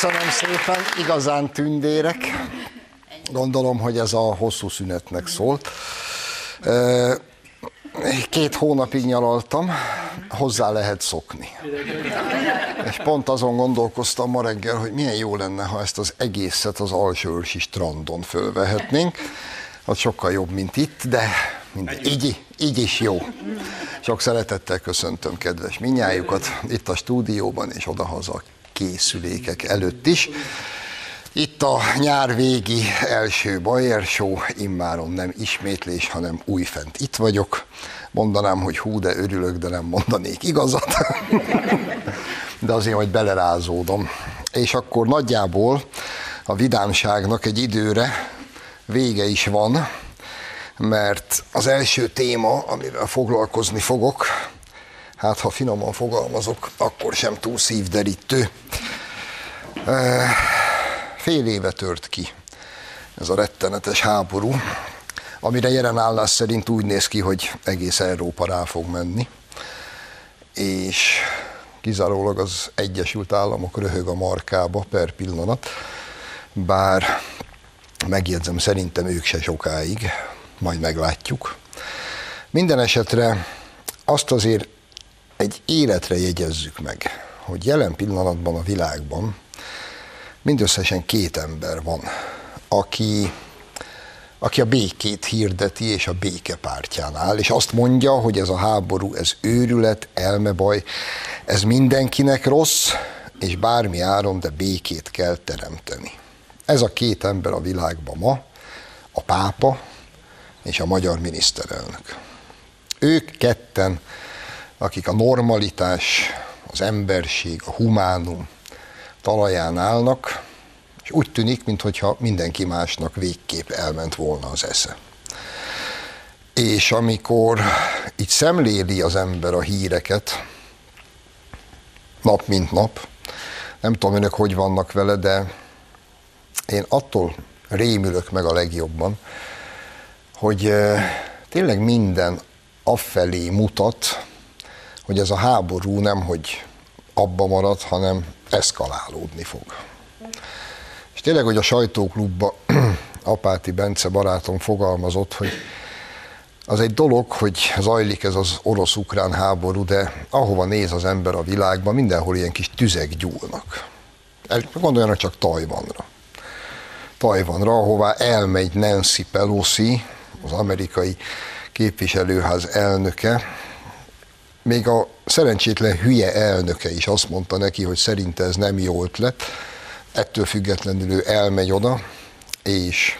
Köszönöm szépen, igazán tündérek. Gondolom, hogy ez a hosszú szünetnek szólt. Két hónapig nyaraltam, hozzá lehet szokni. És pont azon gondolkoztam ma reggel, hogy milyen jó lenne, ha ezt az egészet az alsóörsi strandon fölvehetnénk. Az sokkal jobb, mint itt, de. Így, így is jó. Sok szeretettel köszöntöm kedves minnyájukat itt a stúdióban és odahaza készülékek előtt is. Itt a nyár végi első Bayer Show, immáron nem ismétlés, hanem újfent itt vagyok. Mondanám, hogy hú, de örülök, de nem mondanék igazat. De azért, hogy belerázódom. És akkor nagyjából a vidámságnak egy időre vége is van, mert az első téma, amivel foglalkozni fogok, hát ha finoman fogalmazok, akkor sem túl szívderítő. Fél éve tört ki ez a rettenetes háború, amire jelen állás szerint úgy néz ki, hogy egész Európa rá fog menni, és kizárólag az Egyesült Államok röhög a markába per pillanat, bár megjegyzem, szerintem ők se sokáig, majd meglátjuk. Minden esetre azt azért egy életre jegyezzük meg, hogy jelen pillanatban a világban mindösszesen két ember van, aki, aki a békét hirdeti és a béke pártján áll, és azt mondja, hogy ez a háború, ez őrület, elmebaj, ez mindenkinek rossz, és bármi áron, de békét kell teremteni. Ez a két ember a világban ma, a pápa és a magyar miniszterelnök. Ők ketten, akik a normalitás, az emberség, a humánum talaján állnak, és úgy tűnik, mintha mindenki másnak végképp elment volna az esze. És amikor így szemléli az ember a híreket, nap mint nap, nem tudom önök hogy vannak vele, de én attól rémülök meg a legjobban, hogy tényleg minden affelé mutat, hogy ez a háború nem, hogy abba marad, hanem eszkalálódni fog. És tényleg, hogy a sajtóklubba Apáti Bence barátom fogalmazott, hogy az egy dolog, hogy zajlik ez az orosz-ukrán háború, de ahova néz az ember a világban, mindenhol ilyen kis tüzek gyúlnak. Gondoljanak csak Tajvanra. Tajvanra, ahová elmegy Nancy Pelosi, az amerikai képviselőház elnöke, még a szerencsétlen hülye elnöke is azt mondta neki, hogy szerinte ez nem jó ötlet, ettől függetlenül ő elmegy oda, és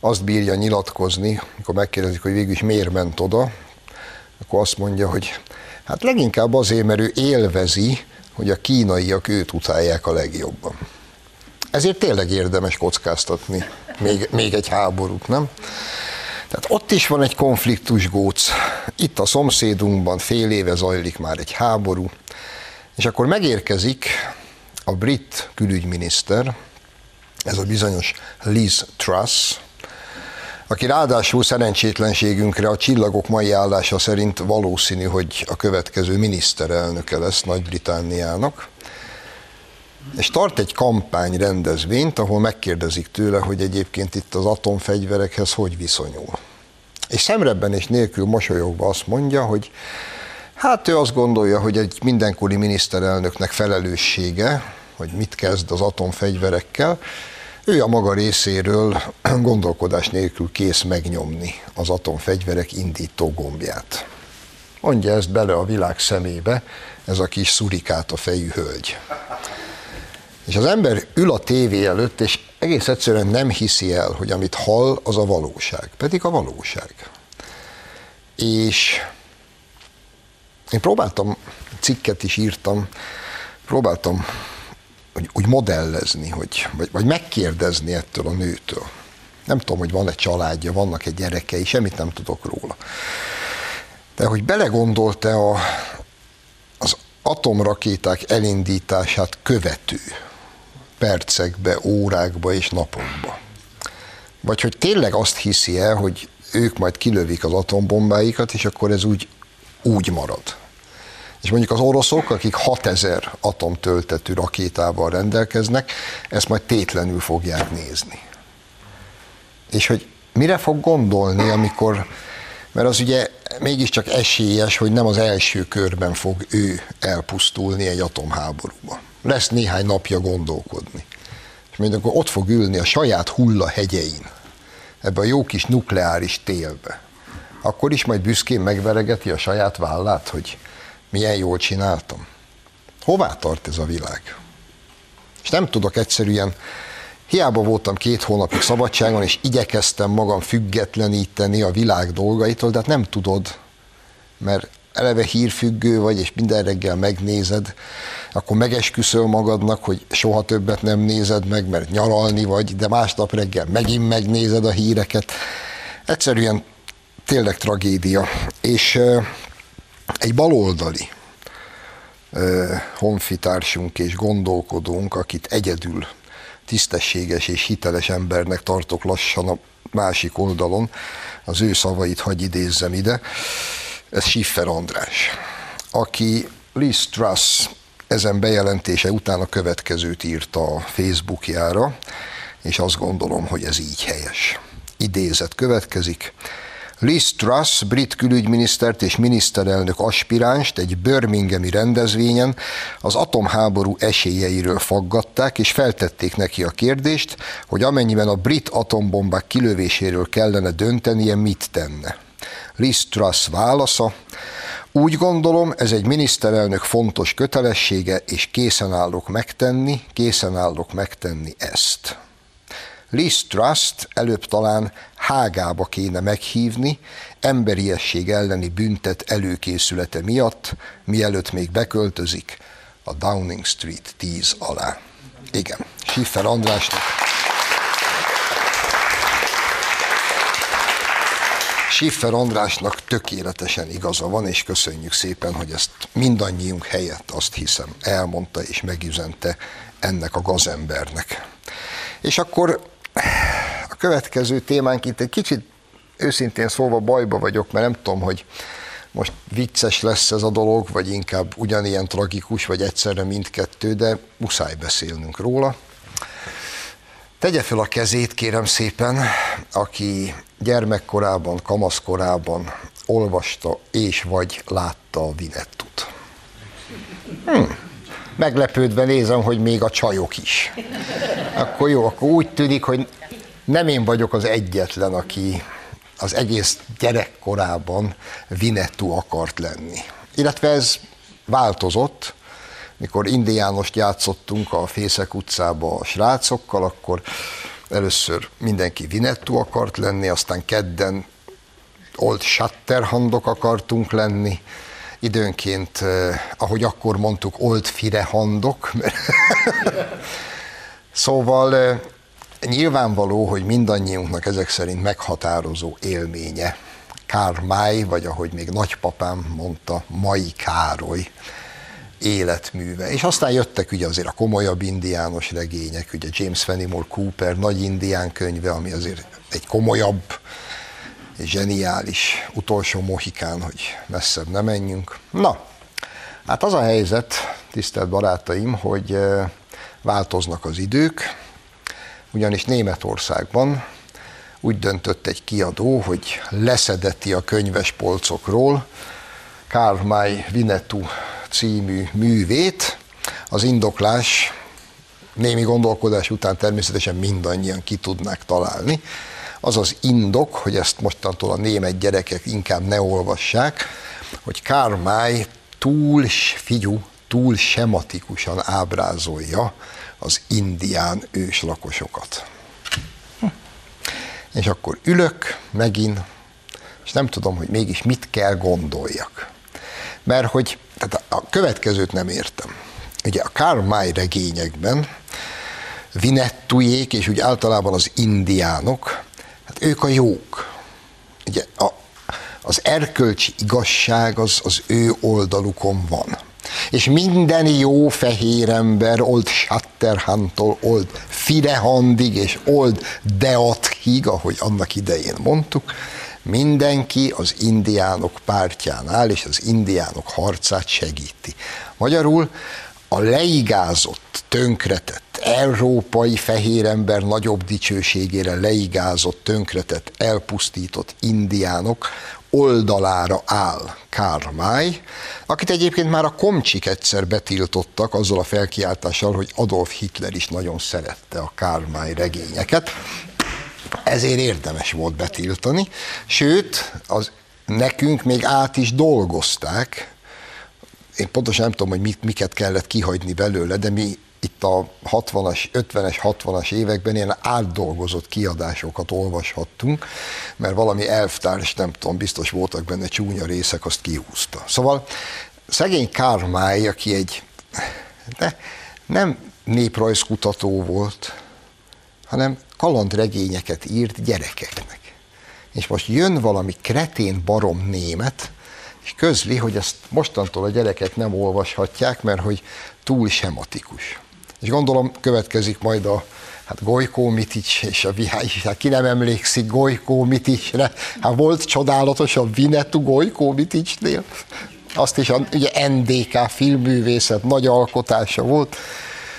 azt bírja nyilatkozni, amikor megkérdezik, hogy végül is miért ment oda, akkor azt mondja, hogy hát leginkább azért, mert ő élvezi, hogy a kínaiak őt utálják a legjobban. Ezért tényleg érdemes kockáztatni még, még egy háborút, nem? Tehát ott is van egy konfliktus góc, itt a szomszédunkban fél éve zajlik már egy háború, és akkor megérkezik a brit külügyminiszter, ez a bizonyos Liz Truss, aki ráadásul szerencsétlenségünkre a csillagok mai állása szerint valószínű, hogy a következő miniszterelnöke lesz Nagy-Britániának, és tart egy kampány rendezvényt, ahol megkérdezik tőle, hogy egyébként itt az atomfegyverekhez hogy viszonyul. És szemrebben és nélkül mosolyogva azt mondja, hogy hát ő azt gondolja, hogy egy mindenkori miniszterelnöknek felelőssége, hogy mit kezd az atomfegyverekkel, ő a maga részéről gondolkodás nélkül kész megnyomni az atomfegyverek indító gombját. Mondja ezt bele a világ szemébe, ez a kis szurikát a fejű hölgy. És az ember ül a tévé előtt, és egész egyszerűen nem hiszi el, hogy amit hall, az a valóság. Pedig a valóság. És én próbáltam, cikket is írtam, próbáltam hogy, úgy modellezni, hogy, vagy, vagy megkérdezni ettől a nőtől. Nem tudom, hogy van-e családja, vannak egy gyerekei, semmit nem tudok róla. De hogy belegondolt-e a, az atomrakéták elindítását követő percekbe, órákba és napokba. Vagy hogy tényleg azt hiszi el, hogy ők majd kilövik az atombombáikat, és akkor ez úgy, úgy marad. És mondjuk az oroszok, akik 6000 atomtöltetű rakétával rendelkeznek, ezt majd tétlenül fogják nézni. És hogy mire fog gondolni, amikor, mert az ugye mégiscsak esélyes, hogy nem az első körben fog ő elpusztulni egy atomháborúba. Lesz néhány napja gondolkodni. És majd akkor ott fog ülni a saját hulla hegyein, ebbe a jó kis nukleáris télbe. Akkor is majd büszkén megveregeti a saját vállát, hogy milyen jól csináltam. Hová tart ez a világ? És nem tudok egyszerűen, hiába voltam két hónapig szabadságon, és igyekeztem magam függetleníteni a világ dolgaitól, de hát nem tudod, mert eleve hírfüggő vagy, és minden reggel megnézed, akkor megesküszöl magadnak, hogy soha többet nem nézed meg, mert nyaralni vagy, de másnap reggel megint megnézed a híreket. Egyszerűen tényleg tragédia. És egy baloldali honfitársunk és gondolkodónk, akit egyedül tisztességes és hiteles embernek tartok lassan a másik oldalon, az ő szavait hagy idézzem ide, ez Schiffer András, aki Liz Truss ezen bejelentése után a következőt írta a Facebookjára, és azt gondolom, hogy ez így helyes. Idézet következik. Liz Truss, brit külügyminisztert és miniszterelnök aspiránst egy Birminghami rendezvényen az atomháború esélyeiről faggatták, és feltették neki a kérdést, hogy amennyiben a brit atombombák kilövéséről kellene döntenie, mit tenne. Liz Truss válasza, úgy gondolom, ez egy miniszterelnök fontos kötelessége, és készen állok megtenni, készen állok megtenni ezt. Liz Trust előbb talán Hágába kéne meghívni, emberiesség elleni büntet előkészülete miatt, mielőtt még beköltözik a Downing Street 10 alá. Igen, Schiffer Andrásnak. Schiffer Andrásnak tökéletesen igaza van, és köszönjük szépen, hogy ezt mindannyiunk helyett azt hiszem elmondta és megüzente ennek a gazembernek. És akkor a következő témánk itt egy kicsit őszintén szólva bajba vagyok, mert nem tudom, hogy most vicces lesz ez a dolog, vagy inkább ugyanilyen tragikus, vagy egyszerre mindkettő, de muszáj beszélnünk róla. Tegye fel a kezét, kérem szépen, aki gyermekkorában, kamaszkorában olvasta és vagy látta a Vinettut. Hm. Meglepődve nézem, hogy még a csajok is. Akkor jó, akkor úgy tűnik, hogy nem én vagyok az egyetlen, aki az egész gyerekkorában Vinettu akart lenni. Illetve ez változott, mikor indiánost játszottunk a Fészek utcába a srácokkal, akkor először mindenki Vinettu akart lenni, aztán kedden Old Shatterhandok akartunk lenni, időnként, eh, ahogy akkor mondtuk, Old Firehandok. szóval eh, nyilvánvaló, hogy mindannyiunknak ezek szerint meghatározó élménye. Kármáj, vagy ahogy még nagypapám mondta, Mai Károly életműve. És aztán jöttek ugye azért a komolyabb indiános regények, ugye James Fenimore Cooper nagy indián könyve, ami azért egy komolyabb, zseniális utolsó mohikán, hogy messzebb ne menjünk. Na, hát az a helyzet, tisztelt barátaim, hogy eh, változnak az idők, ugyanis Németországban úgy döntött egy kiadó, hogy leszedeti a könyves polcokról Karl May Vinetú című művét. Az indoklás némi gondolkodás után természetesen mindannyian ki tudnák találni. Az az indok, hogy ezt mostantól a német gyerekek inkább ne olvassák, hogy May túl, figyú, túl sematikusan ábrázolja az indián őslakosokat. Hm. És akkor ülök megint, és nem tudom, hogy mégis mit kell gondoljak. Mert hogy tehát a következőt nem értem. Ugye a Karl May regényekben Vinettujék, és úgy általában az indiánok, hát ők a jók. Ugye a, az erkölcsi igazság az, az ő oldalukon van. És minden jó fehér ember, old Shatterhantól, old Firehandig és old Deathig, ahogy annak idején mondtuk, Mindenki az indiánok pártján áll, és az indiánok harcát segíti. Magyarul a leigázott, tönkretett, európai fehér ember nagyobb dicsőségére leigázott, tönkretett, elpusztított indiánok oldalára áll Kármály, akit egyébként már a komcsik egyszer betiltottak azzal a felkiáltással, hogy Adolf Hitler is nagyon szerette a Kármály regényeket, ezért érdemes volt betiltani, sőt, az nekünk még át is dolgozták, én pontosan nem tudom, hogy mit, miket kellett kihagyni belőle, de mi itt a 60-as, 50-es, 60-as években ilyen átdolgozott kiadásokat olvashattunk, mert valami elvtárs, nem tudom, biztos voltak benne csúnya részek, azt kihúzta. Szóval szegény Kármály, aki egy de nem néprajzkutató volt, hanem kalandregényeket írt gyerekeknek. És most jön valami kretén barom német, és közli, hogy ezt mostantól a gyerekek nem olvashatják, mert hogy túl sematikus. És gondolom következik majd a hát Gojkó Mitics és a Vihály, hát ki nem emlékszik Gojkó Miticsre, hát volt csodálatos a Vinetu Gojkó Miticsnél, azt is a, ugye NDK filmművészet nagy alkotása volt,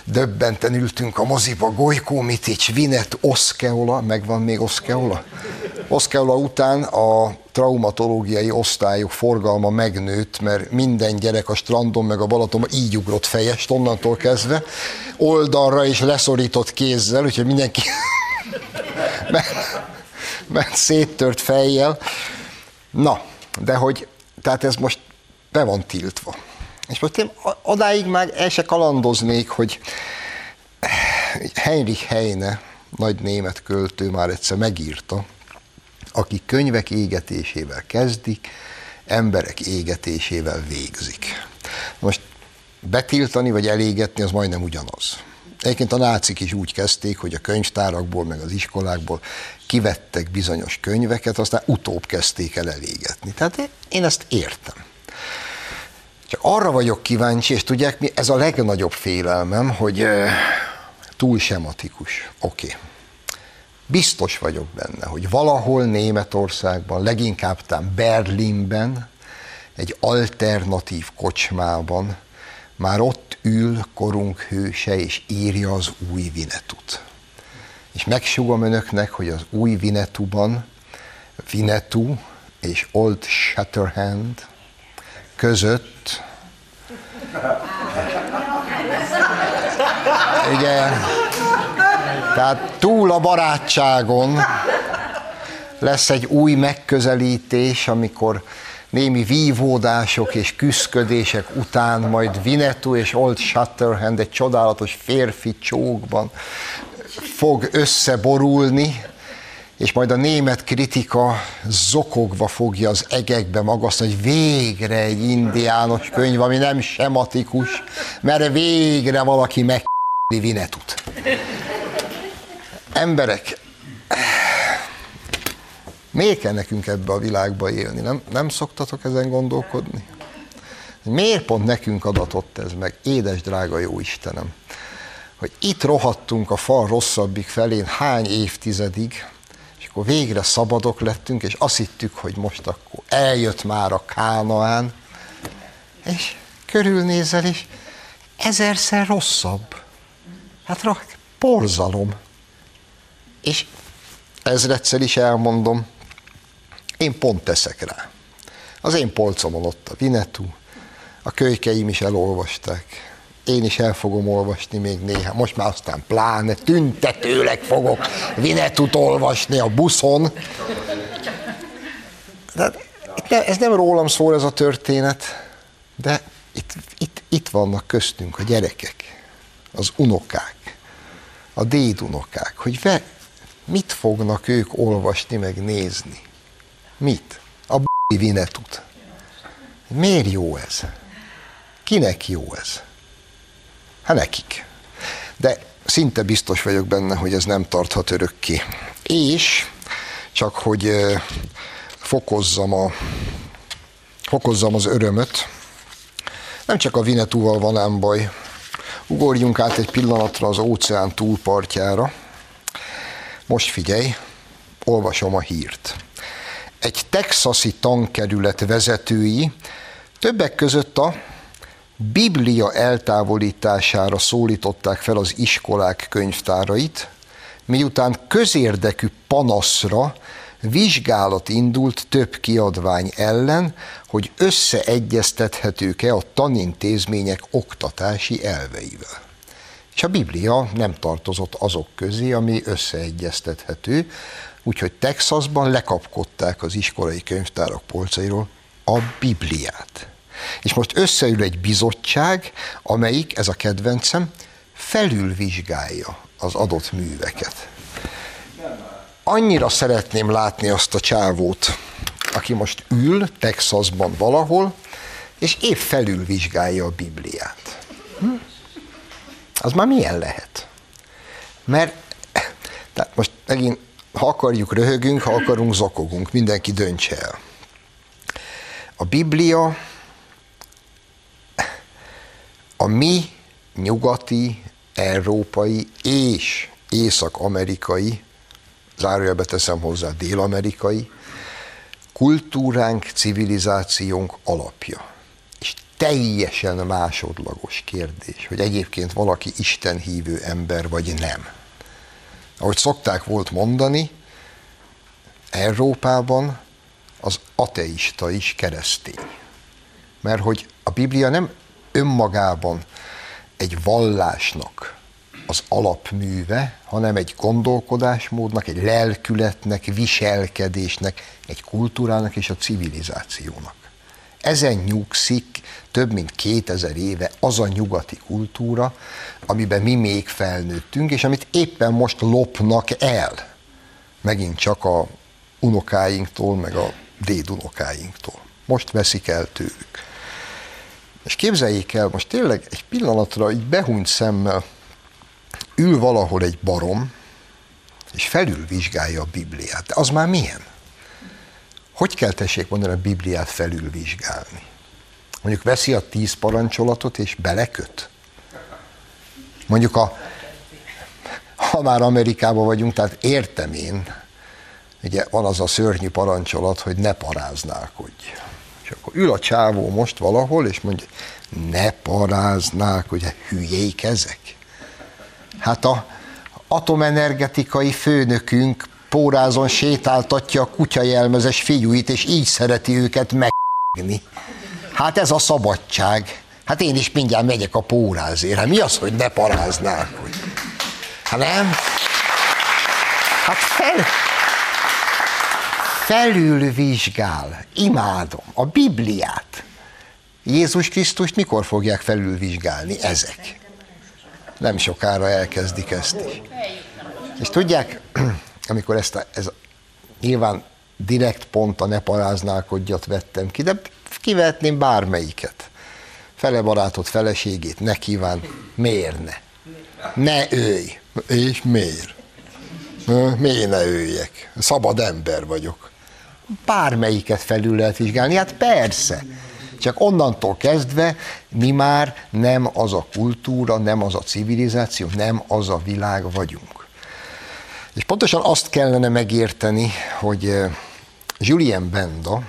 döbbenten ültünk a moziba, Gojkó Mitics, Vinet, Oszkeola, megvan még Oszkeola? Oszkeola után a traumatológiai osztályok forgalma megnőtt, mert minden gyerek a strandon meg a Balaton így ugrott fejest onnantól kezdve, oldalra és leszorított kézzel, úgyhogy mindenki ment széttört fejjel. Na, de hogy, tehát ez most be van tiltva. És most én odáig már el se kalandoznék, hogy Heinrich Heine, nagy német költő már egyszer megírta, aki könyvek égetésével kezdik, emberek égetésével végzik. Most betiltani vagy elégetni az majdnem ugyanaz. Egyébként a nácik is úgy kezdték, hogy a könyvtárakból, meg az iskolákból kivettek bizonyos könyveket, aztán utóbb kezdték el elégetni. Tehát én ezt értem. Csak arra vagyok kíváncsi, és tudják mi, ez a legnagyobb félelmem, hogy túl sematikus. Oké. Okay. Biztos vagyok benne, hogy valahol Németországban, leginkább talán Berlinben, egy alternatív kocsmában már ott ül korunk hőse, és írja az új Vinetut. És megsugom önöknek, hogy az új Vinetuban Vinetu és Old Shatterhand között. Igen, tehát túl a barátságon lesz egy új megközelítés, amikor némi vívódások és küszködések után majd Vinetu és Old Shatterhand egy csodálatos férfi csókban fog összeborulni, és majd a német kritika zokogva fogja az egekbe magasztani, hogy végre egy indiános könyv, ami nem sematikus, mert végre valaki meg Vinetut. Emberek, miért kell nekünk ebbe a világba élni? Nem, nem szoktatok ezen gondolkodni? Miért pont nekünk adatott ez meg? Édes drága jó Istenem! Hogy itt rohadtunk a fal rosszabbik felén hány évtizedig, akkor végre szabadok lettünk, és azt hittük, hogy most akkor eljött már a Kánaán, és körülnézel, és ezerszer rosszabb. Hát porzalom. És ezredszer is elmondom, én pont teszek rá. Az én polcomon ott a Vinetu, a kölykeim is elolvasták. Én is el fogom olvasni még néha, most már aztán pláne tüntetőleg fogok Vinetut olvasni a buszon. De ez nem rólam szól ez a történet, de itt, itt, itt vannak köztünk a gyerekek, az unokák, a dédunokák, hogy ve, mit fognak ők olvasni, meg nézni? Mit? A b***i Vinetut. Miért jó ez? Kinek jó ez? Hát nekik. De szinte biztos vagyok benne, hogy ez nem tarthat örökké. És csak hogy fokozzam, a, fokozzam az örömöt, nem csak a Vinetúval van ám baj. Ugorjunk át egy pillanatra az óceán túlpartjára. Most figyelj, olvasom a hírt. egy texasi tankerület vezetői többek között a Biblia eltávolítására szólították fel az iskolák könyvtárait, miután közérdekű panaszra vizsgálat indult több kiadvány ellen, hogy összeegyeztethetők-e a tanintézmények oktatási elveivel. És a Biblia nem tartozott azok közé, ami összeegyeztethető, úgyhogy Texasban lekapkodták az iskolai könyvtárak polcairól a Bibliát. És most összeül egy bizottság, amelyik, ez a kedvencem, felülvizsgálja az adott műveket. Annyira szeretném látni azt a csávót, aki most ül Texasban valahol, és épp felülvizsgálja a Bibliát. Hm? Az már milyen lehet? Mert tehát most megint, ha akarjuk, röhögünk, ha akarunk, zokogunk, mindenki döntse el. A Biblia a mi nyugati, európai és észak-amerikai, zárójelbe teszem hozzá dél-amerikai, kultúránk, civilizációnk alapja. És teljesen másodlagos kérdés, hogy egyébként valaki Isten hívő ember vagy nem. Ahogy szokták volt mondani, Európában az ateista is keresztény. Mert hogy a Biblia nem önmagában egy vallásnak az alapműve, hanem egy gondolkodásmódnak, egy lelkületnek, viselkedésnek, egy kultúrának és a civilizációnak. Ezen nyugszik több mint 2000 éve az a nyugati kultúra, amiben mi még felnőttünk, és amit éppen most lopnak el. Megint csak a unokáinktól, meg a dédunokáinktól. Most veszik el tőlük. És képzeljék el, most tényleg egy pillanatra így behúnyt szemmel ül valahol egy barom, és felülvizsgálja a Bibliát. De az már milyen? Hogy kell tessék mondani a Bibliát felülvizsgálni? Mondjuk veszi a tíz parancsolatot és beleköt? Mondjuk a, ha már Amerikában vagyunk, tehát értem én, ugye van az a szörnyű parancsolat, hogy ne paráználkodj. És akkor ül a csávó most valahol, és mondja, ne paráznák, hogy hülyék ezek. Hát a atomenergetikai főnökünk pórázon sétáltatja a kutyajelmezes fiúit, és így szereti őket megni. Hát ez a szabadság. Hát én is mindjárt megyek a pórázért. Hát mi az, hogy ne paráznák? Hát nem? Hát fel, felülvizsgál, imádom, a Bibliát. Jézus Krisztust mikor fogják felülvizsgálni ezek? Nem sokára elkezdik ezt is. És tudják, amikor ezt a, ez a, nyilván direkt pont a ne paráználkodjat vettem ki, de kivetném bármelyiket. Fele barátot, feleségét, ne kíván, miért ne? Ne őj. És miért? Miért ne őjek? Szabad ember vagyok bármelyiket felül lehet vizsgálni. Hát persze. Csak onnantól kezdve mi már nem az a kultúra, nem az a civilizáció, nem az a világ vagyunk. És pontosan azt kellene megérteni, hogy eh, Julien Benda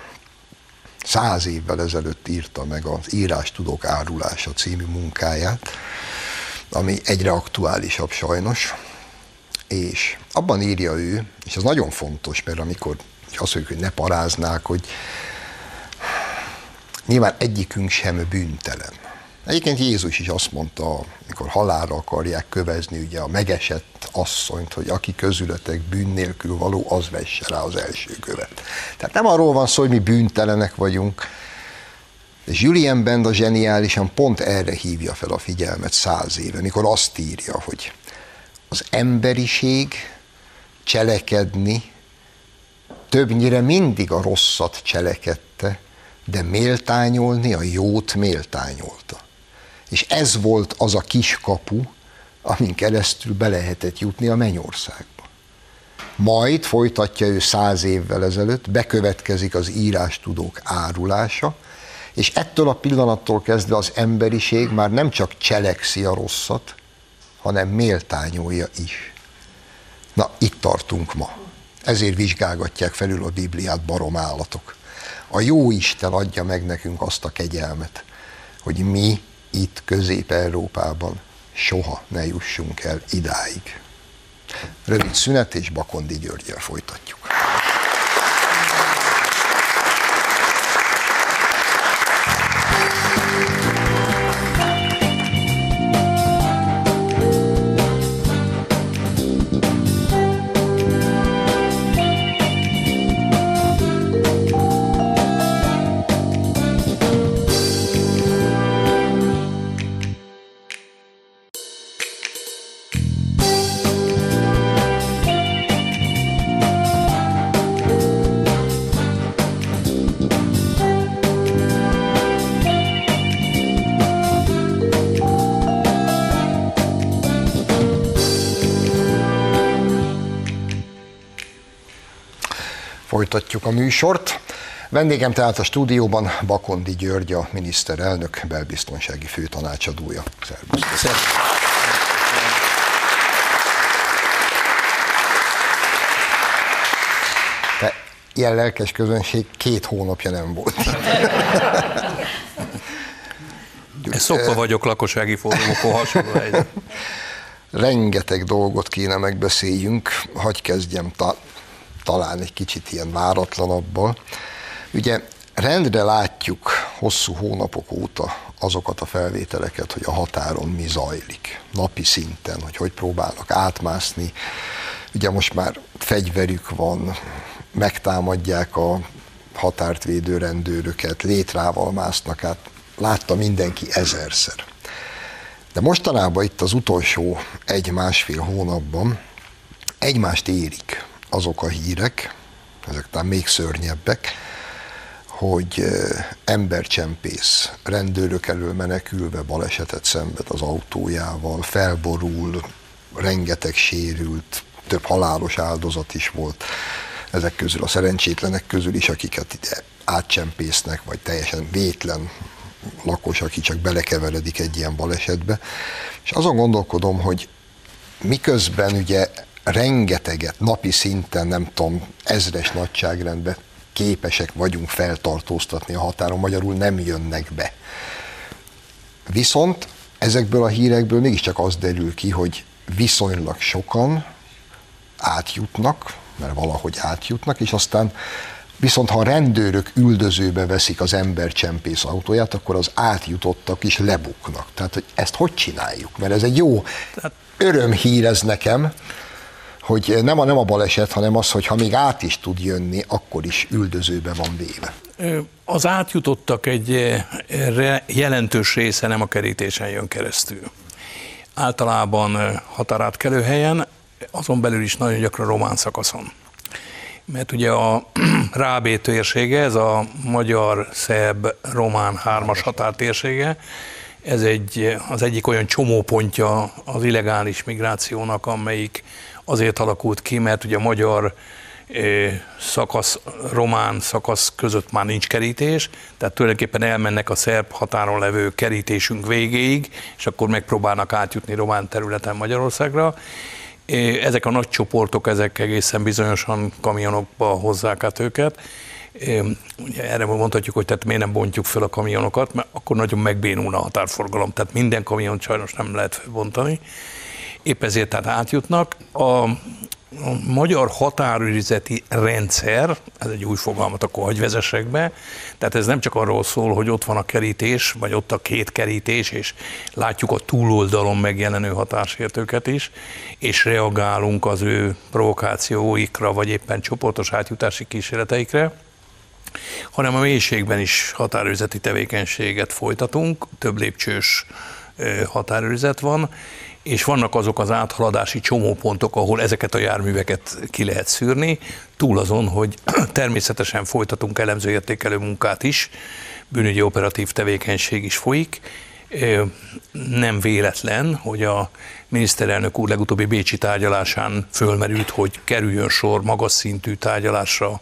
száz évvel ezelőtt írta meg az Írás tudok árulása című munkáját, ami egyre aktuálisabb sajnos, és abban írja ő, és ez nagyon fontos, mert amikor és azt mondjuk, hogy ne paráznák, hogy nyilván egyikünk sem bűntelen. Egyébként Jézus is azt mondta, amikor halára akarják kövezni ugye a megesett asszonyt, hogy aki közületek bűn nélkül való, az vesse rá az első követ. Tehát nem arról van szó, hogy mi bűntelenek vagyunk, és Julien Benda zseniálisan pont erre hívja fel a figyelmet száz éve, mikor azt írja, hogy az emberiség cselekedni többnyire mindig a rosszat cselekedte, de méltányolni a jót méltányolta. És ez volt az a kis kapu, amin keresztül be lehetett jutni a mennyországba. Majd folytatja ő száz évvel ezelőtt, bekövetkezik az írástudók árulása, és ettől a pillanattól kezdve az emberiség már nem csak cselekszi a rosszat, hanem méltányolja is. Na, itt tartunk ma. Ezért vizsgálgatják felül a Bibliát baromállatok. A jó Isten adja meg nekünk azt a kegyelmet, hogy mi itt Közép-Európában soha ne jussunk el idáig. Rövid szünet, és Bakondi Györgyel folytatjuk. Folytatjuk a műsort. Vendégem tehát a stúdióban Bakondi György, a miniszterelnök belbiztonsági főtanácsadója. Szervusz! Te ilyen lelkes közönség két hónapja nem volt. Szokva vagyok lakossági fórumokon hasonló Rengeteg dolgot kéne megbeszéljünk, hagy kezdjem ta- talán egy kicsit ilyen váratlanabbal. Ugye rendre látjuk hosszú hónapok óta azokat a felvételeket, hogy a határon mi zajlik, napi szinten, hogy hogy próbálnak átmászni. Ugye most már fegyverük van, megtámadják a határt védő rendőröket, létrával másznak át, látta mindenki ezerszer. De mostanában itt az utolsó egy-másfél hónapban egymást érik azok a hírek, ezek talán még szörnyebbek, hogy embercsempész rendőrök elől menekülve balesetet szenved az autójával, felborul, rengeteg sérült, több halálos áldozat is volt ezek közül, a szerencsétlenek közül is, akiket ide átcsempésznek, vagy teljesen vétlen lakos, aki csak belekeveredik egy ilyen balesetbe. És azon gondolkodom, hogy miközben ugye rengeteget napi szinten, nem tudom, ezres nagyságrendben képesek vagyunk feltartóztatni a határon, magyarul nem jönnek be. Viszont ezekből a hírekből mégiscsak az derül ki, hogy viszonylag sokan átjutnak, mert valahogy átjutnak, és aztán viszont ha a rendőrök üldözőbe veszik az embercsempész autóját, akkor az átjutottak is lebuknak. Tehát, hogy ezt hogy csináljuk? Mert ez egy jó örömhír ez nekem, hogy nem a, nem a baleset, hanem az, hogy ha még át is tud jönni, akkor is üldözőbe van véve. Az átjutottak egy jelentős része nem a kerítésen jön keresztül. Általában határátkelő helyen, azon belül is nagyon gyakran román szakaszon. Mert ugye a Rábé térsége, ez a magyar-szerb-román hármas határtérsége, ez egy, az egyik olyan csomópontja az illegális migrációnak, amelyik azért alakult ki, mert ugye a magyar szakasz, román szakasz között már nincs kerítés, tehát tulajdonképpen elmennek a szerb határon levő kerítésünk végéig, és akkor megpróbálnak átjutni román területen Magyarországra. Ezek a nagy csoportok, ezek egészen bizonyosan kamionokba hozzák át őket. Ugye erre mondhatjuk, hogy tehát miért nem bontjuk fel a kamionokat, mert akkor nagyon megbénulna a határforgalom, tehát minden kamion sajnos nem lehet felbontani. Épp ezért tehát átjutnak. A, a magyar határőrizeti rendszer, ez egy új fogalmat akkor hagy vezessek be, tehát ez nem csak arról szól, hogy ott van a kerítés, vagy ott a két kerítés, és látjuk a túloldalon megjelenő határsértőket is, és reagálunk az ő provokációikra, vagy éppen csoportos átjutási kísérleteikre, hanem a mélységben is határőrizeti tevékenységet folytatunk, több lépcsős határőrizet van, és vannak azok az áthaladási csomópontok, ahol ezeket a járműveket ki lehet szűrni, túl azon, hogy természetesen folytatunk elemzőértékelő munkát is, bűnügyi operatív tevékenység is folyik. Nem véletlen, hogy a miniszterelnök úr legutóbbi Bécsi tárgyalásán fölmerült, hogy kerüljön sor magas szintű tárgyalásra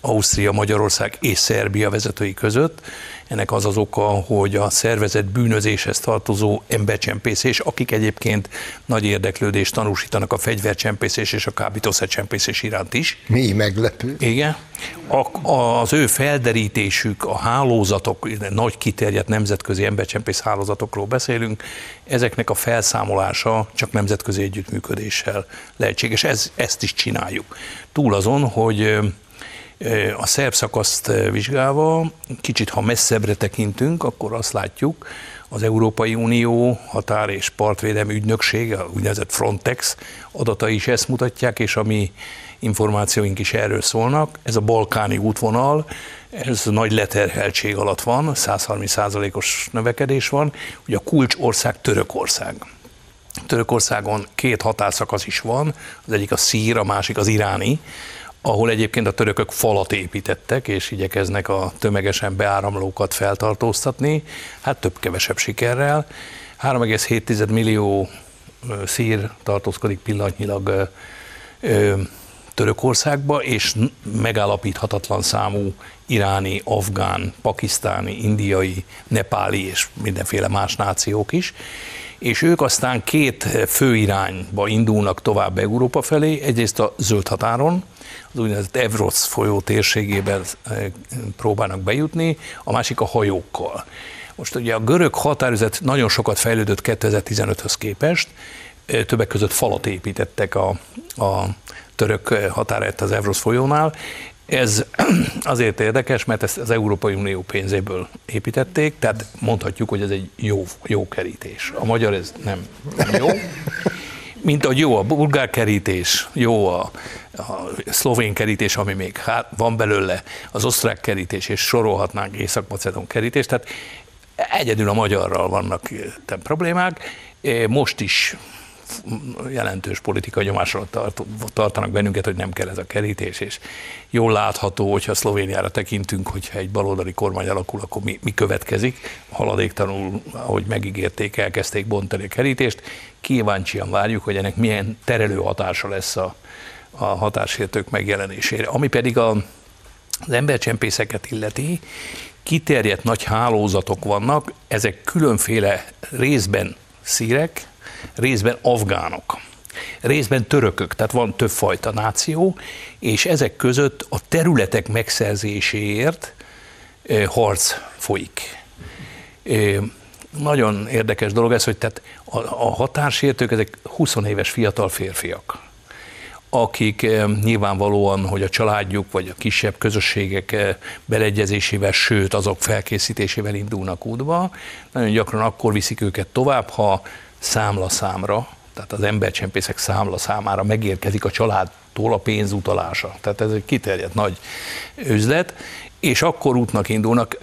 Ausztria, Magyarország és Szerbia vezetői között. Ennek az az oka, hogy a szervezet bűnözéshez tartozó embercsempészés, akik egyébként nagy érdeklődést tanúsítanak a fegyvercsempészés és a kábítószercsempészés iránt is. Mi meglepő. Igen. A, az ő felderítésük, a hálózatok, nagy kiterjedt nemzetközi embercsempész hálózatokról beszélünk, ezeknek a felszámolása csak nemzetközi együttműködéssel lehetséges. Ez, ezt is csináljuk. Túl azon, hogy a szerb szakaszt vizsgálva, kicsit ha messzebbre tekintünk, akkor azt látjuk, az Európai Unió határ és partvédelmi ügynökség, a úgynevezett Frontex adatai is ezt mutatják, és a mi információink is erről szólnak. Ez a balkáni útvonal, ez nagy leterheltség alatt van, 130%-os növekedés van. Ugye a kulcs ország Törökország. Törökországon két határszakasz is van, az egyik a szír, a másik az iráni ahol egyébként a törökök falat építettek, és igyekeznek a tömegesen beáramlókat feltartóztatni, hát több-kevesebb sikerrel. 3,7 millió szír tartózkodik pillanatnyilag Törökországba, és megállapíthatatlan számú iráni, afgán, pakisztáni, indiai, nepáli és mindenféle más nációk is és ők aztán két fő irányba indulnak tovább Európa felé, egyrészt a zöld határon, az úgynevezett Evrosz folyó térségében eh, próbálnak bejutni, a másik a hajókkal. Most ugye a görög határozat nagyon sokat fejlődött 2015-höz képest, eh, többek között falat építettek a, a török határát az Evrosz folyónál. Ez azért érdekes, mert ezt az Európai Unió pénzéből építették, tehát mondhatjuk, hogy ez egy jó, jó kerítés. A magyar ez nem, nem jó. Mint ahogy jó a bulgár kerítés, jó a, a szlovén kerítés, ami még hát van belőle, az osztrák kerítés, és sorolhatnánk Észak-Macedon kerítés, tehát egyedül a magyarral vannak problémák. Most is jelentős politikai nyomás alatt tartanak bennünket, hogy nem kell ez a kerítés, és jól látható, hogyha Szlovéniára tekintünk, hogyha egy baloldali kormány alakul, akkor mi, mi következik. Haladéktanul, ahogy megígérték, elkezdték bontani a kerítést. Kíváncsian várjuk, hogy ennek milyen terelő hatása lesz a, a hatásértők megjelenésére. Ami pedig a, az embercsempészeket illeti, kiterjedt nagy hálózatok vannak, ezek különféle részben szírek, részben afgánok, részben törökök, tehát van többfajta náció, és ezek között a területek megszerzéséért harc folyik. Nagyon érdekes dolog ez, hogy tehát a, a határsértők, ezek 20 éves fiatal férfiak, akik nyilvánvalóan, hogy a családjuk vagy a kisebb közösségek beleegyezésével, sőt azok felkészítésével indulnak útba, nagyon gyakran akkor viszik őket tovább, ha számla számra, tehát az embercsempészek számla számára megérkezik a családtól a pénzutalása. Tehát ez egy kiterjedt nagy üzlet, és akkor útnak indulnak,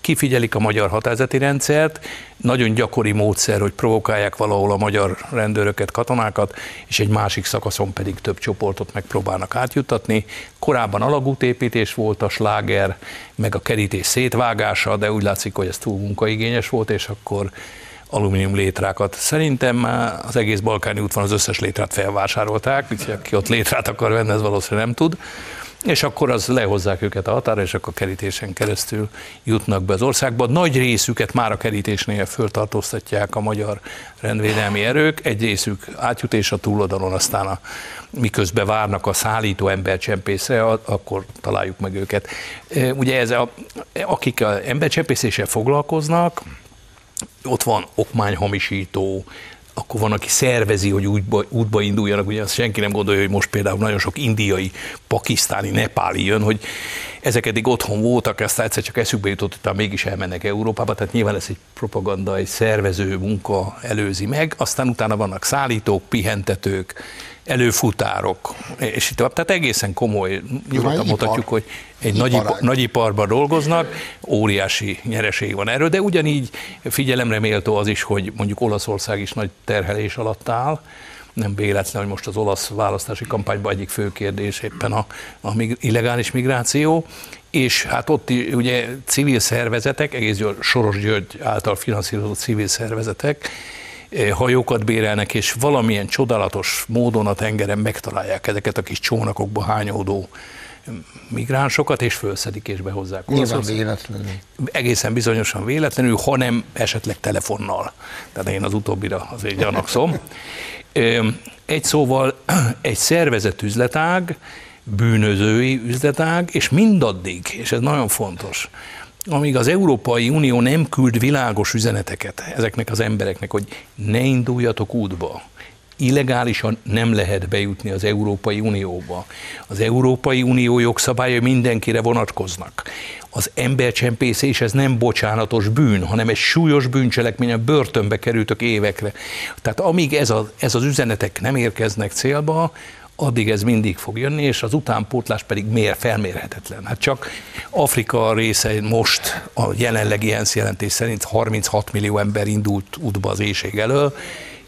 kifigyelik a magyar határozati rendszert, nagyon gyakori módszer, hogy provokálják valahol a magyar rendőröket, katonákat, és egy másik szakaszon pedig több csoportot megpróbálnak átjuttatni. Korábban alagútépítés volt a sláger, meg a kerítés szétvágása, de úgy látszik, hogy ez túl munkaigényes volt, és akkor alumínium létrákat. Szerintem az egész balkáni útvon az összes létrát felvásárolták, úgyhogy aki ott létrát akar venni, ez valószínűleg nem tud. És akkor az lehozzák őket a határa, és akkor kerítésen keresztül jutnak be az országba. Nagy részüket már a kerítésnél föltartóztatják a magyar rendvédelmi erők, egy részük átjut és a túloldalon aztán a, miközben várnak a szállító embercsempészre, akkor találjuk meg őket. Ugye ez a, akik a embercsempészéssel foglalkoznak, ott van okmányhamisító, akkor van, aki szervezi, hogy útba, útba induljanak, ugye azt senki nem gondolja, hogy most például nagyon sok indiai, pakisztáni, nepáli jön, hogy ezek eddig otthon voltak, ezt egyszer csak eszükbe jutott, hogy mégis elmennek Európába, tehát nyilván ez egy propaganda, egy szervező munka előzi meg, aztán utána vannak szállítók, pihentetők, előfutárok, és itt Tehát egészen komoly, nyugodtan mondhatjuk, hogy egy nagy, nagyiparban dolgoznak, óriási nyereség van erről, de ugyanígy figyelemre méltó az is, hogy mondjuk Olaszország is nagy terhelés alatt áll, nem véletlen, hogy most az olasz választási kampányban egyik fő kérdés éppen a, a illegális migráció, és hát ott ugye civil szervezetek, egész Soros György által finanszírozott civil szervezetek, hajókat bérelnek, és valamilyen csodálatos módon a tengeren megtalálják ezeket a kis csónakokba hányódó migránsokat, és fölszedik és behozzák. Nyilván véletlenül. Egészen bizonyosan véletlenül, hanem esetleg telefonnal. Tehát én az utóbbira azért gyanakszom. Egy szóval egy szervezett üzletág, bűnözői üzletág, és mindaddig, és ez nagyon fontos, amíg az Európai Unió nem küld világos üzeneteket ezeknek az embereknek, hogy ne induljatok útba, illegálisan nem lehet bejutni az Európai Unióba. Az Európai Unió jogszabályai mindenkire vonatkoznak. Az embercsempészés ez nem bocsánatos bűn, hanem egy súlyos bűncselekmény, a börtönbe kerültök évekre. Tehát amíg ez, a, ez az üzenetek nem érkeznek célba, addig ez mindig fog jönni, és az utánpótlás pedig mér, felmérhetetlen. Hát csak Afrika része most a jelenlegi ENSZ jelentés szerint 36 millió ember indult útba az éjség elől,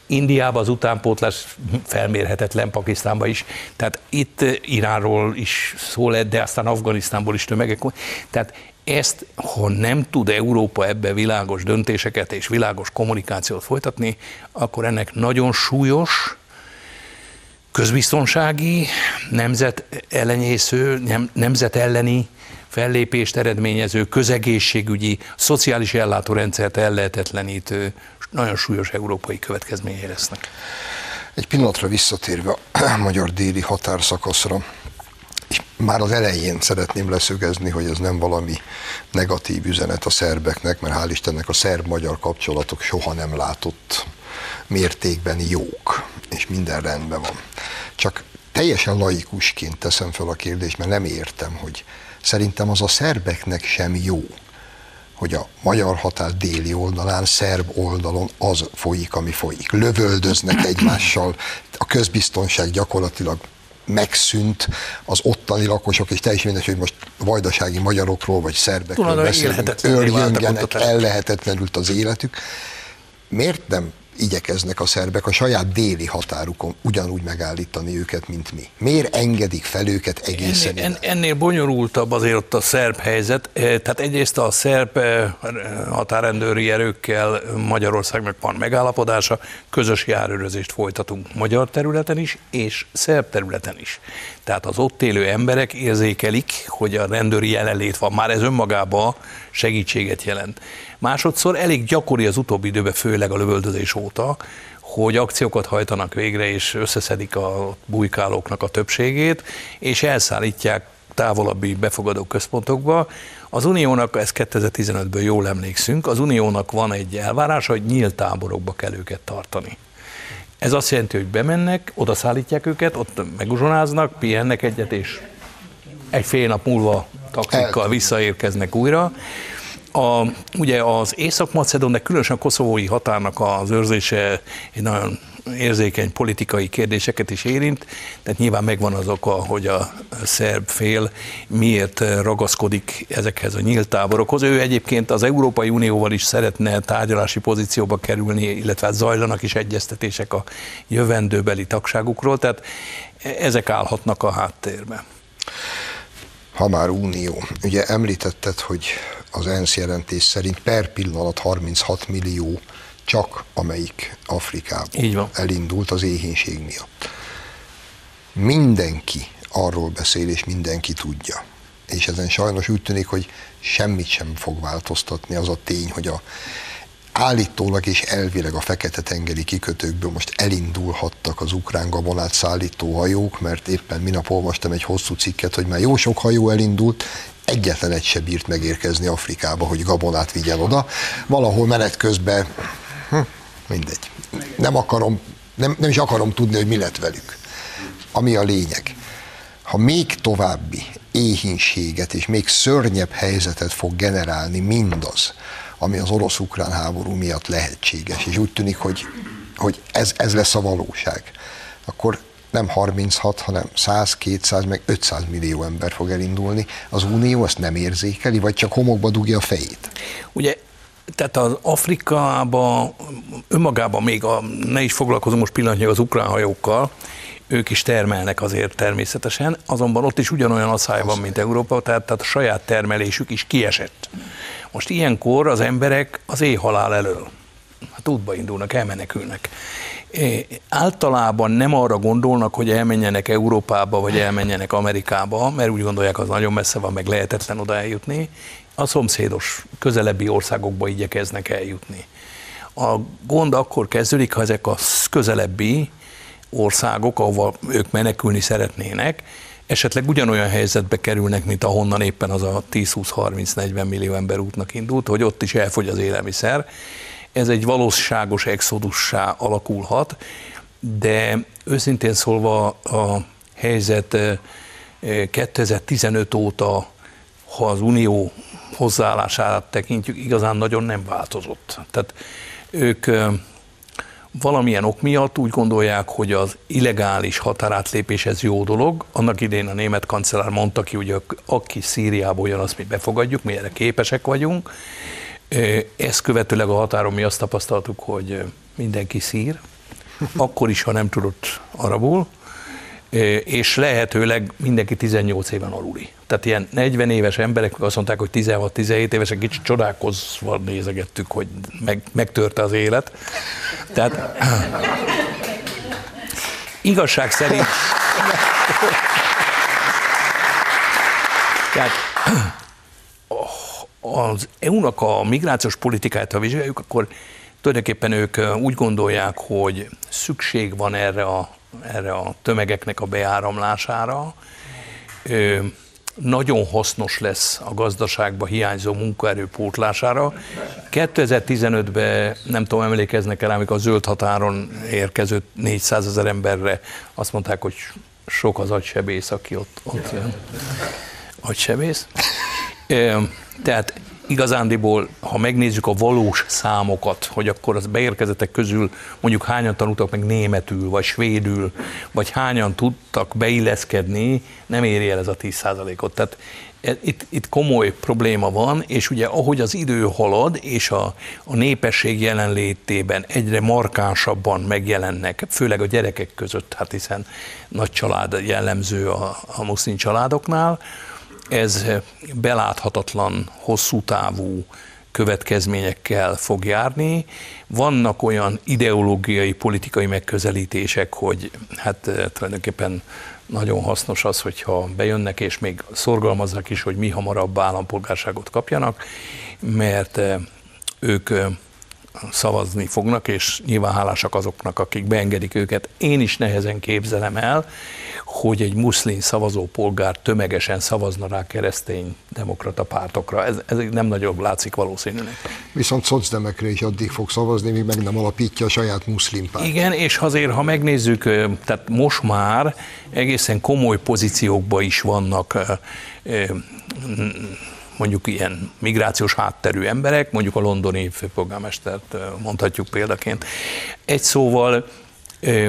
Indiában az utánpótlás felmérhetetlen, Pakisztánban is. Tehát itt Iránról is szó lett, de aztán Afganisztánból is tömegek. Tehát ezt, ha nem tud Európa ebbe világos döntéseket és világos kommunikációt folytatni, akkor ennek nagyon súlyos, közbiztonsági, nemzet ellenyésző, nem, nemzet elleni fellépést eredményező, közegészségügyi, szociális ellátórendszert ellehetetlenítő, nagyon súlyos európai következményei lesznek. Egy pillanatra visszatérve a magyar déli határszakaszra, és már az elején szeretném leszögezni, hogy ez nem valami negatív üzenet a szerbeknek, mert hál' Istennek a szerb-magyar kapcsolatok soha nem látott mértékben jók, és minden rendben van. Csak teljesen laikusként teszem fel a kérdést, mert nem értem, hogy szerintem az a szerbeknek sem jó, hogy a magyar határ déli oldalán, szerb oldalon az folyik, ami folyik. Lövöldöznek egymással, a közbiztonság gyakorlatilag megszűnt, az ottani lakosok, és teljesen mindegy, hogy most vajdasági magyarokról, vagy szerbekről beszélünk, őrjöngenek, ellehetetlenült az életük. Miért nem igyekeznek a szerbek a saját déli határukon ugyanúgy megállítani őket, mint mi. Miért engedik fel őket egészen ennél, ennél bonyolultabb azért ott a szerb helyzet. Eh, tehát egyrészt a szerb eh, határrendőri erőkkel Magyarországnak van megállapodása, közös járőrözést folytatunk magyar területen is, és szerb területen is. Tehát az ott élő emberek érzékelik, hogy a rendőri jelenlét van. Már ez önmagában segítséget jelent. Másodszor elég gyakori az utóbbi időben, főleg a lövöldözés óta, hogy akciókat hajtanak végre, és összeszedik a bujkálóknak a többségét, és elszállítják távolabbi befogadó központokba. Az Uniónak, ezt 2015-ből jól emlékszünk, az Uniónak van egy elvárása, hogy nyílt táborokba kell őket tartani. Ez azt jelenti, hogy bemennek, oda szállítják őket, ott meguzsonáznak, pihennek egyet, és egy fél nap múlva taxikkal visszaérkeznek újra. A, ugye az Észak-Macedon, de különösen a koszovói határnak az őrzése egy nagyon érzékeny politikai kérdéseket is érint, tehát nyilván megvan az oka, hogy a szerb fél miért ragaszkodik ezekhez a nyílt táborokhoz. Ő egyébként az Európai Unióval is szeretne tárgyalási pozícióba kerülni, illetve hát zajlanak is egyeztetések a jövendőbeli tagságukról, tehát ezek állhatnak a háttérben. Ha már unió, ugye említetted, hogy az ENSZ jelentés szerint per pillanat 36 millió csak amelyik Afrikában elindult az éhénység miatt. Mindenki arról beszél, és mindenki tudja. És ezen sajnos úgy tűnik, hogy semmit sem fog változtatni az a tény, hogy a állítólag és elvileg a Fekete-tengeri kikötőkből most elindulhattak az ukrán gabonát szállító hajók, mert éppen minap olvastam egy hosszú cikket, hogy már jó sok hajó elindult, egyetlen egy se bírt megérkezni Afrikába, hogy gabonát vigyen oda. Valahol menet közben, hm, mindegy. Nem akarom, nem, nem is akarom tudni, hogy mi lett velük. Ami a lényeg. Ha még további éhínséget és még szörnyebb helyzetet fog generálni mindaz, ami az orosz-ukrán háború miatt lehetséges, és úgy tűnik, hogy, hogy ez, ez lesz a valóság, akkor nem 36, hanem 100, 200, meg 500 millió ember fog elindulni. Az Unió ezt nem érzékeli, vagy csak homokba dugja a fejét? Ugye tehát az Afrikában önmagában még a, ne is foglalkozom most pillanatnyilag az ukrán hajókkal, ők is termelnek azért természetesen, azonban ott is ugyanolyan asszály van, mint Európa, tehát, tehát a saját termelésük is kiesett. Most ilyenkor az emberek az éjhalál elől, hát útba indulnak, elmenekülnek általában nem arra gondolnak, hogy elmenjenek Európába, vagy elmenjenek Amerikába, mert úgy gondolják, az nagyon messze van, meg lehetetlen oda eljutni. A szomszédos, közelebbi országokba igyekeznek eljutni. A gond akkor kezdődik, ha ezek a közelebbi országok, ahova ők menekülni szeretnének, esetleg ugyanolyan helyzetbe kerülnek, mint ahonnan éppen az a 10-20-30-40 millió ember útnak indult, hogy ott is elfogy az élelmiszer. Ez egy valóságos exodussá alakulhat, de őszintén szólva a helyzet 2015 óta, ha az Unió hozzáállását tekintjük, igazán nagyon nem változott. Tehát ők valamilyen ok miatt úgy gondolják, hogy az illegális határátlépés ez jó dolog. Annak idén a német kancellár mondta ki, hogy aki Szíriából jön, azt mi befogadjuk, mi erre képesek vagyunk. Ezt követőleg a határon mi azt tapasztaltuk, hogy mindenki szír, akkor is, ha nem tudott arabul, és lehetőleg mindenki 18 éven aluli. Tehát ilyen 40 éves emberek azt mondták, hogy 16-17 évesek, kicsit csodálkozva nézegettük, hogy meg, megtörte az élet. Tehát igazság szerint tehát az EU-nak a migrációs politikáját, ha vizsgáljuk, akkor tulajdonképpen ők úgy gondolják, hogy szükség van erre a, erre a tömegeknek a beáramlására, nagyon hasznos lesz a gazdaságba hiányzó munkaerő pótlására. 2015-ben, nem tudom, emlékeznek el, amikor a zöld határon érkező 400 ezer emberre azt mondták, hogy sok az agysebész, aki ott, ott jön. Agysebész. Tehát igazándiból, ha megnézzük a valós számokat, hogy akkor az beérkezetek közül mondjuk hányan tanultak meg németül, vagy svédül, vagy hányan tudtak beilleszkedni, nem éri el ez a 10%-ot. Tehát e, itt, itt komoly probléma van, és ugye ahogy az idő halad, és a, a népesség jelenlétében egyre markánsabban megjelennek, főleg a gyerekek között, hát hiszen nagy család jellemző a, a muszlim családoknál, ez beláthatatlan, hosszú távú következményekkel fog járni. Vannak olyan ideológiai, politikai megközelítések, hogy hát eh, tulajdonképpen nagyon hasznos az, hogyha bejönnek, és még szorgalmazzak is, hogy mi hamarabb állampolgárságot kapjanak, mert eh, ők eh, szavazni fognak, és nyilván hálásak azoknak, akik beengedik őket. Én is nehezen képzelem el, hogy egy muszlim szavazópolgár tömegesen szavazna rá keresztény demokrata pártokra. Ez, ez nem nagyobb látszik valószínűleg. Viszont szocdemekre is addig fog szavazni, míg meg nem alapítja a saját muszlim párt. Igen, és azért, ha megnézzük, tehát most már egészen komoly pozíciókban is vannak mondjuk ilyen migrációs hátterű emberek, mondjuk a londoni főpolgármestert mondhatjuk példaként. Egy szóval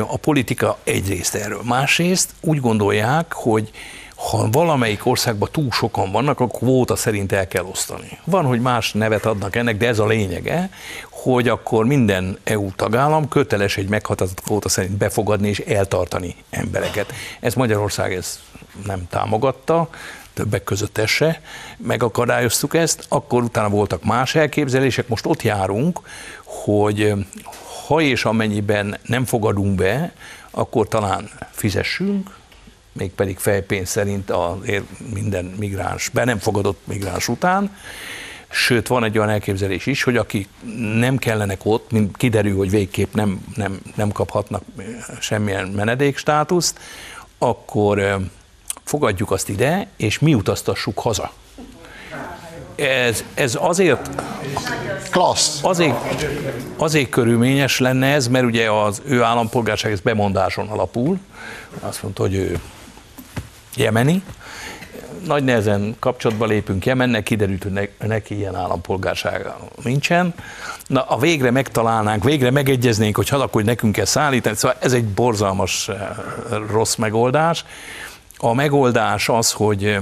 a politika egyrészt erről. Másrészt úgy gondolják, hogy ha valamelyik országban túl sokan vannak, akkor kvóta szerint el kell osztani. Van, hogy más nevet adnak ennek, de ez a lényege, hogy akkor minden EU tagállam köteles egy meghatározott kvóta szerint befogadni és eltartani embereket. Ez Magyarország ez nem támogatta, többek között ez megakadályoztuk ezt, akkor utána voltak más elképzelések, most ott járunk, hogy ha és amennyiben nem fogadunk be, akkor talán fizessünk, mégpedig fejpénz szerint a minden migráns, be nem fogadott migráns után, Sőt, van egy olyan elképzelés is, hogy akik nem kellenek ott, mint kiderül, hogy végképp nem, nem, nem kaphatnak semmilyen menedékstátuszt, akkor fogadjuk azt ide, és mi utaztassuk haza. Ez, ez azért, Klassz. Azért, azért körülményes lenne ez, mert ugye az ő állampolgárság ez bemondáson alapul. Azt mondta, hogy ő jemeni. Nagy nehezen kapcsolatba lépünk Jemennek, kiderült, hogy neki ilyen állampolgársága nincsen. Na, a végre megtalálnánk, végre megegyeznénk, hogy hát hogy nekünk kell szállítani. Szóval ez egy borzalmas eh, rossz megoldás. A megoldás az, hogy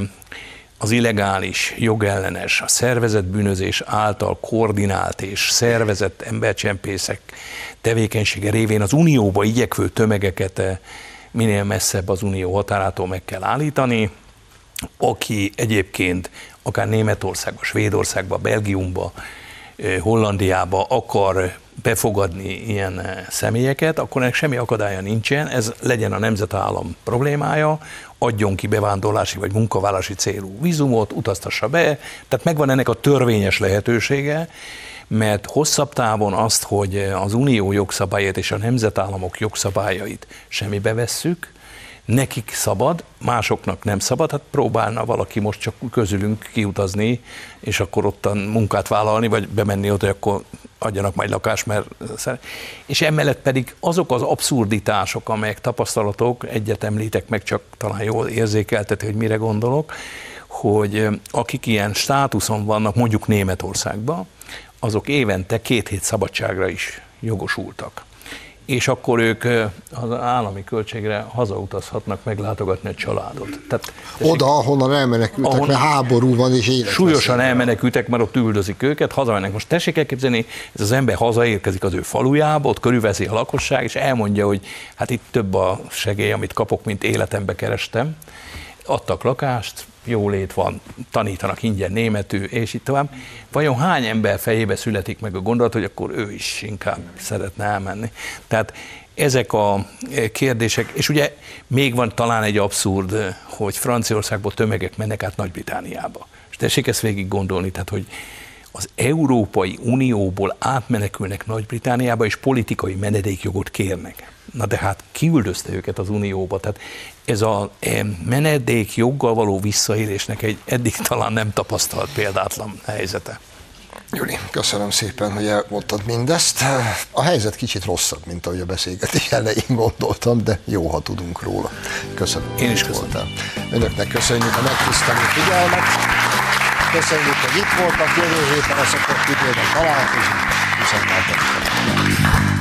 az illegális, jogellenes, a szervezett bűnözés által koordinált és szervezett embercsempészek tevékenysége révén az unióba igyekvő tömegeket minél messzebb az unió határától meg kell állítani, aki egyébként akár Németországba, Svédországba, Belgiumba Hollandiába akar befogadni ilyen személyeket, akkor ennek semmi akadálya nincsen, ez legyen a nemzetállam problémája, adjon ki bevándorlási vagy munkavállalási célú vízumot, utaztassa be, tehát megvan ennek a törvényes lehetősége, mert hosszabb távon azt, hogy az unió jogszabályait és a nemzetállamok jogszabályait semmibe vesszük, nekik szabad, másoknak nem szabad, hát próbálna valaki most csak közülünk kiutazni, és akkor ottan munkát vállalni, vagy bemenni oda, akkor adjanak majd lakást, mert és emellett pedig azok az abszurditások, amelyek tapasztalatok, egyet említek meg, csak talán jól érzékelteti, hogy mire gondolok, hogy akik ilyen státuszon vannak, mondjuk Németországban, azok évente két hét szabadságra is jogosultak és akkor ők az állami költségre hazautazhatnak meglátogatni a családot. Tehát, Oda, ahonnan elmenekültek, ahol mert háború van és élet. Súlyosan elmenekültek, mert ott üldözik őket, hazamennek. Most tessék elképzelni, ez az ember hazaérkezik az ő falujába, ott körülveszi a lakosság, és elmondja, hogy hát itt több a segély, amit kapok, mint életembe kerestem. Adtak lakást, jólét van, tanítanak ingyen németül, és itt tovább. Vajon hány ember fejébe születik meg a gondolat, hogy akkor ő is inkább szeretne elmenni? Tehát ezek a kérdések, és ugye még van talán egy abszurd, hogy Franciaországból tömegek mennek át Nagy-Britániába. És tessék ezt végig gondolni, tehát hogy az Európai Unióból átmenekülnek Nagy-Britániába, és politikai menedékjogot kérnek. Na de hát kiüldözte őket az Unióba, tehát ez a e, menedék joggal való visszaélésnek egy eddig talán nem tapasztalt példátlan helyzete. Júli, köszönöm szépen, hogy elmondtad mindezt. A helyzet kicsit rosszabb, mint ahogy a beszélgetés elején gondoltam, de jó, ha tudunk róla. Köszönöm. Én is köszönöm. Voltál. Önöknek köszönjük a megtisztelő figyelmet. Köszönjük, hogy itt voltak. Jövő héten a szokott időben találkozunk. Viszontlátásra.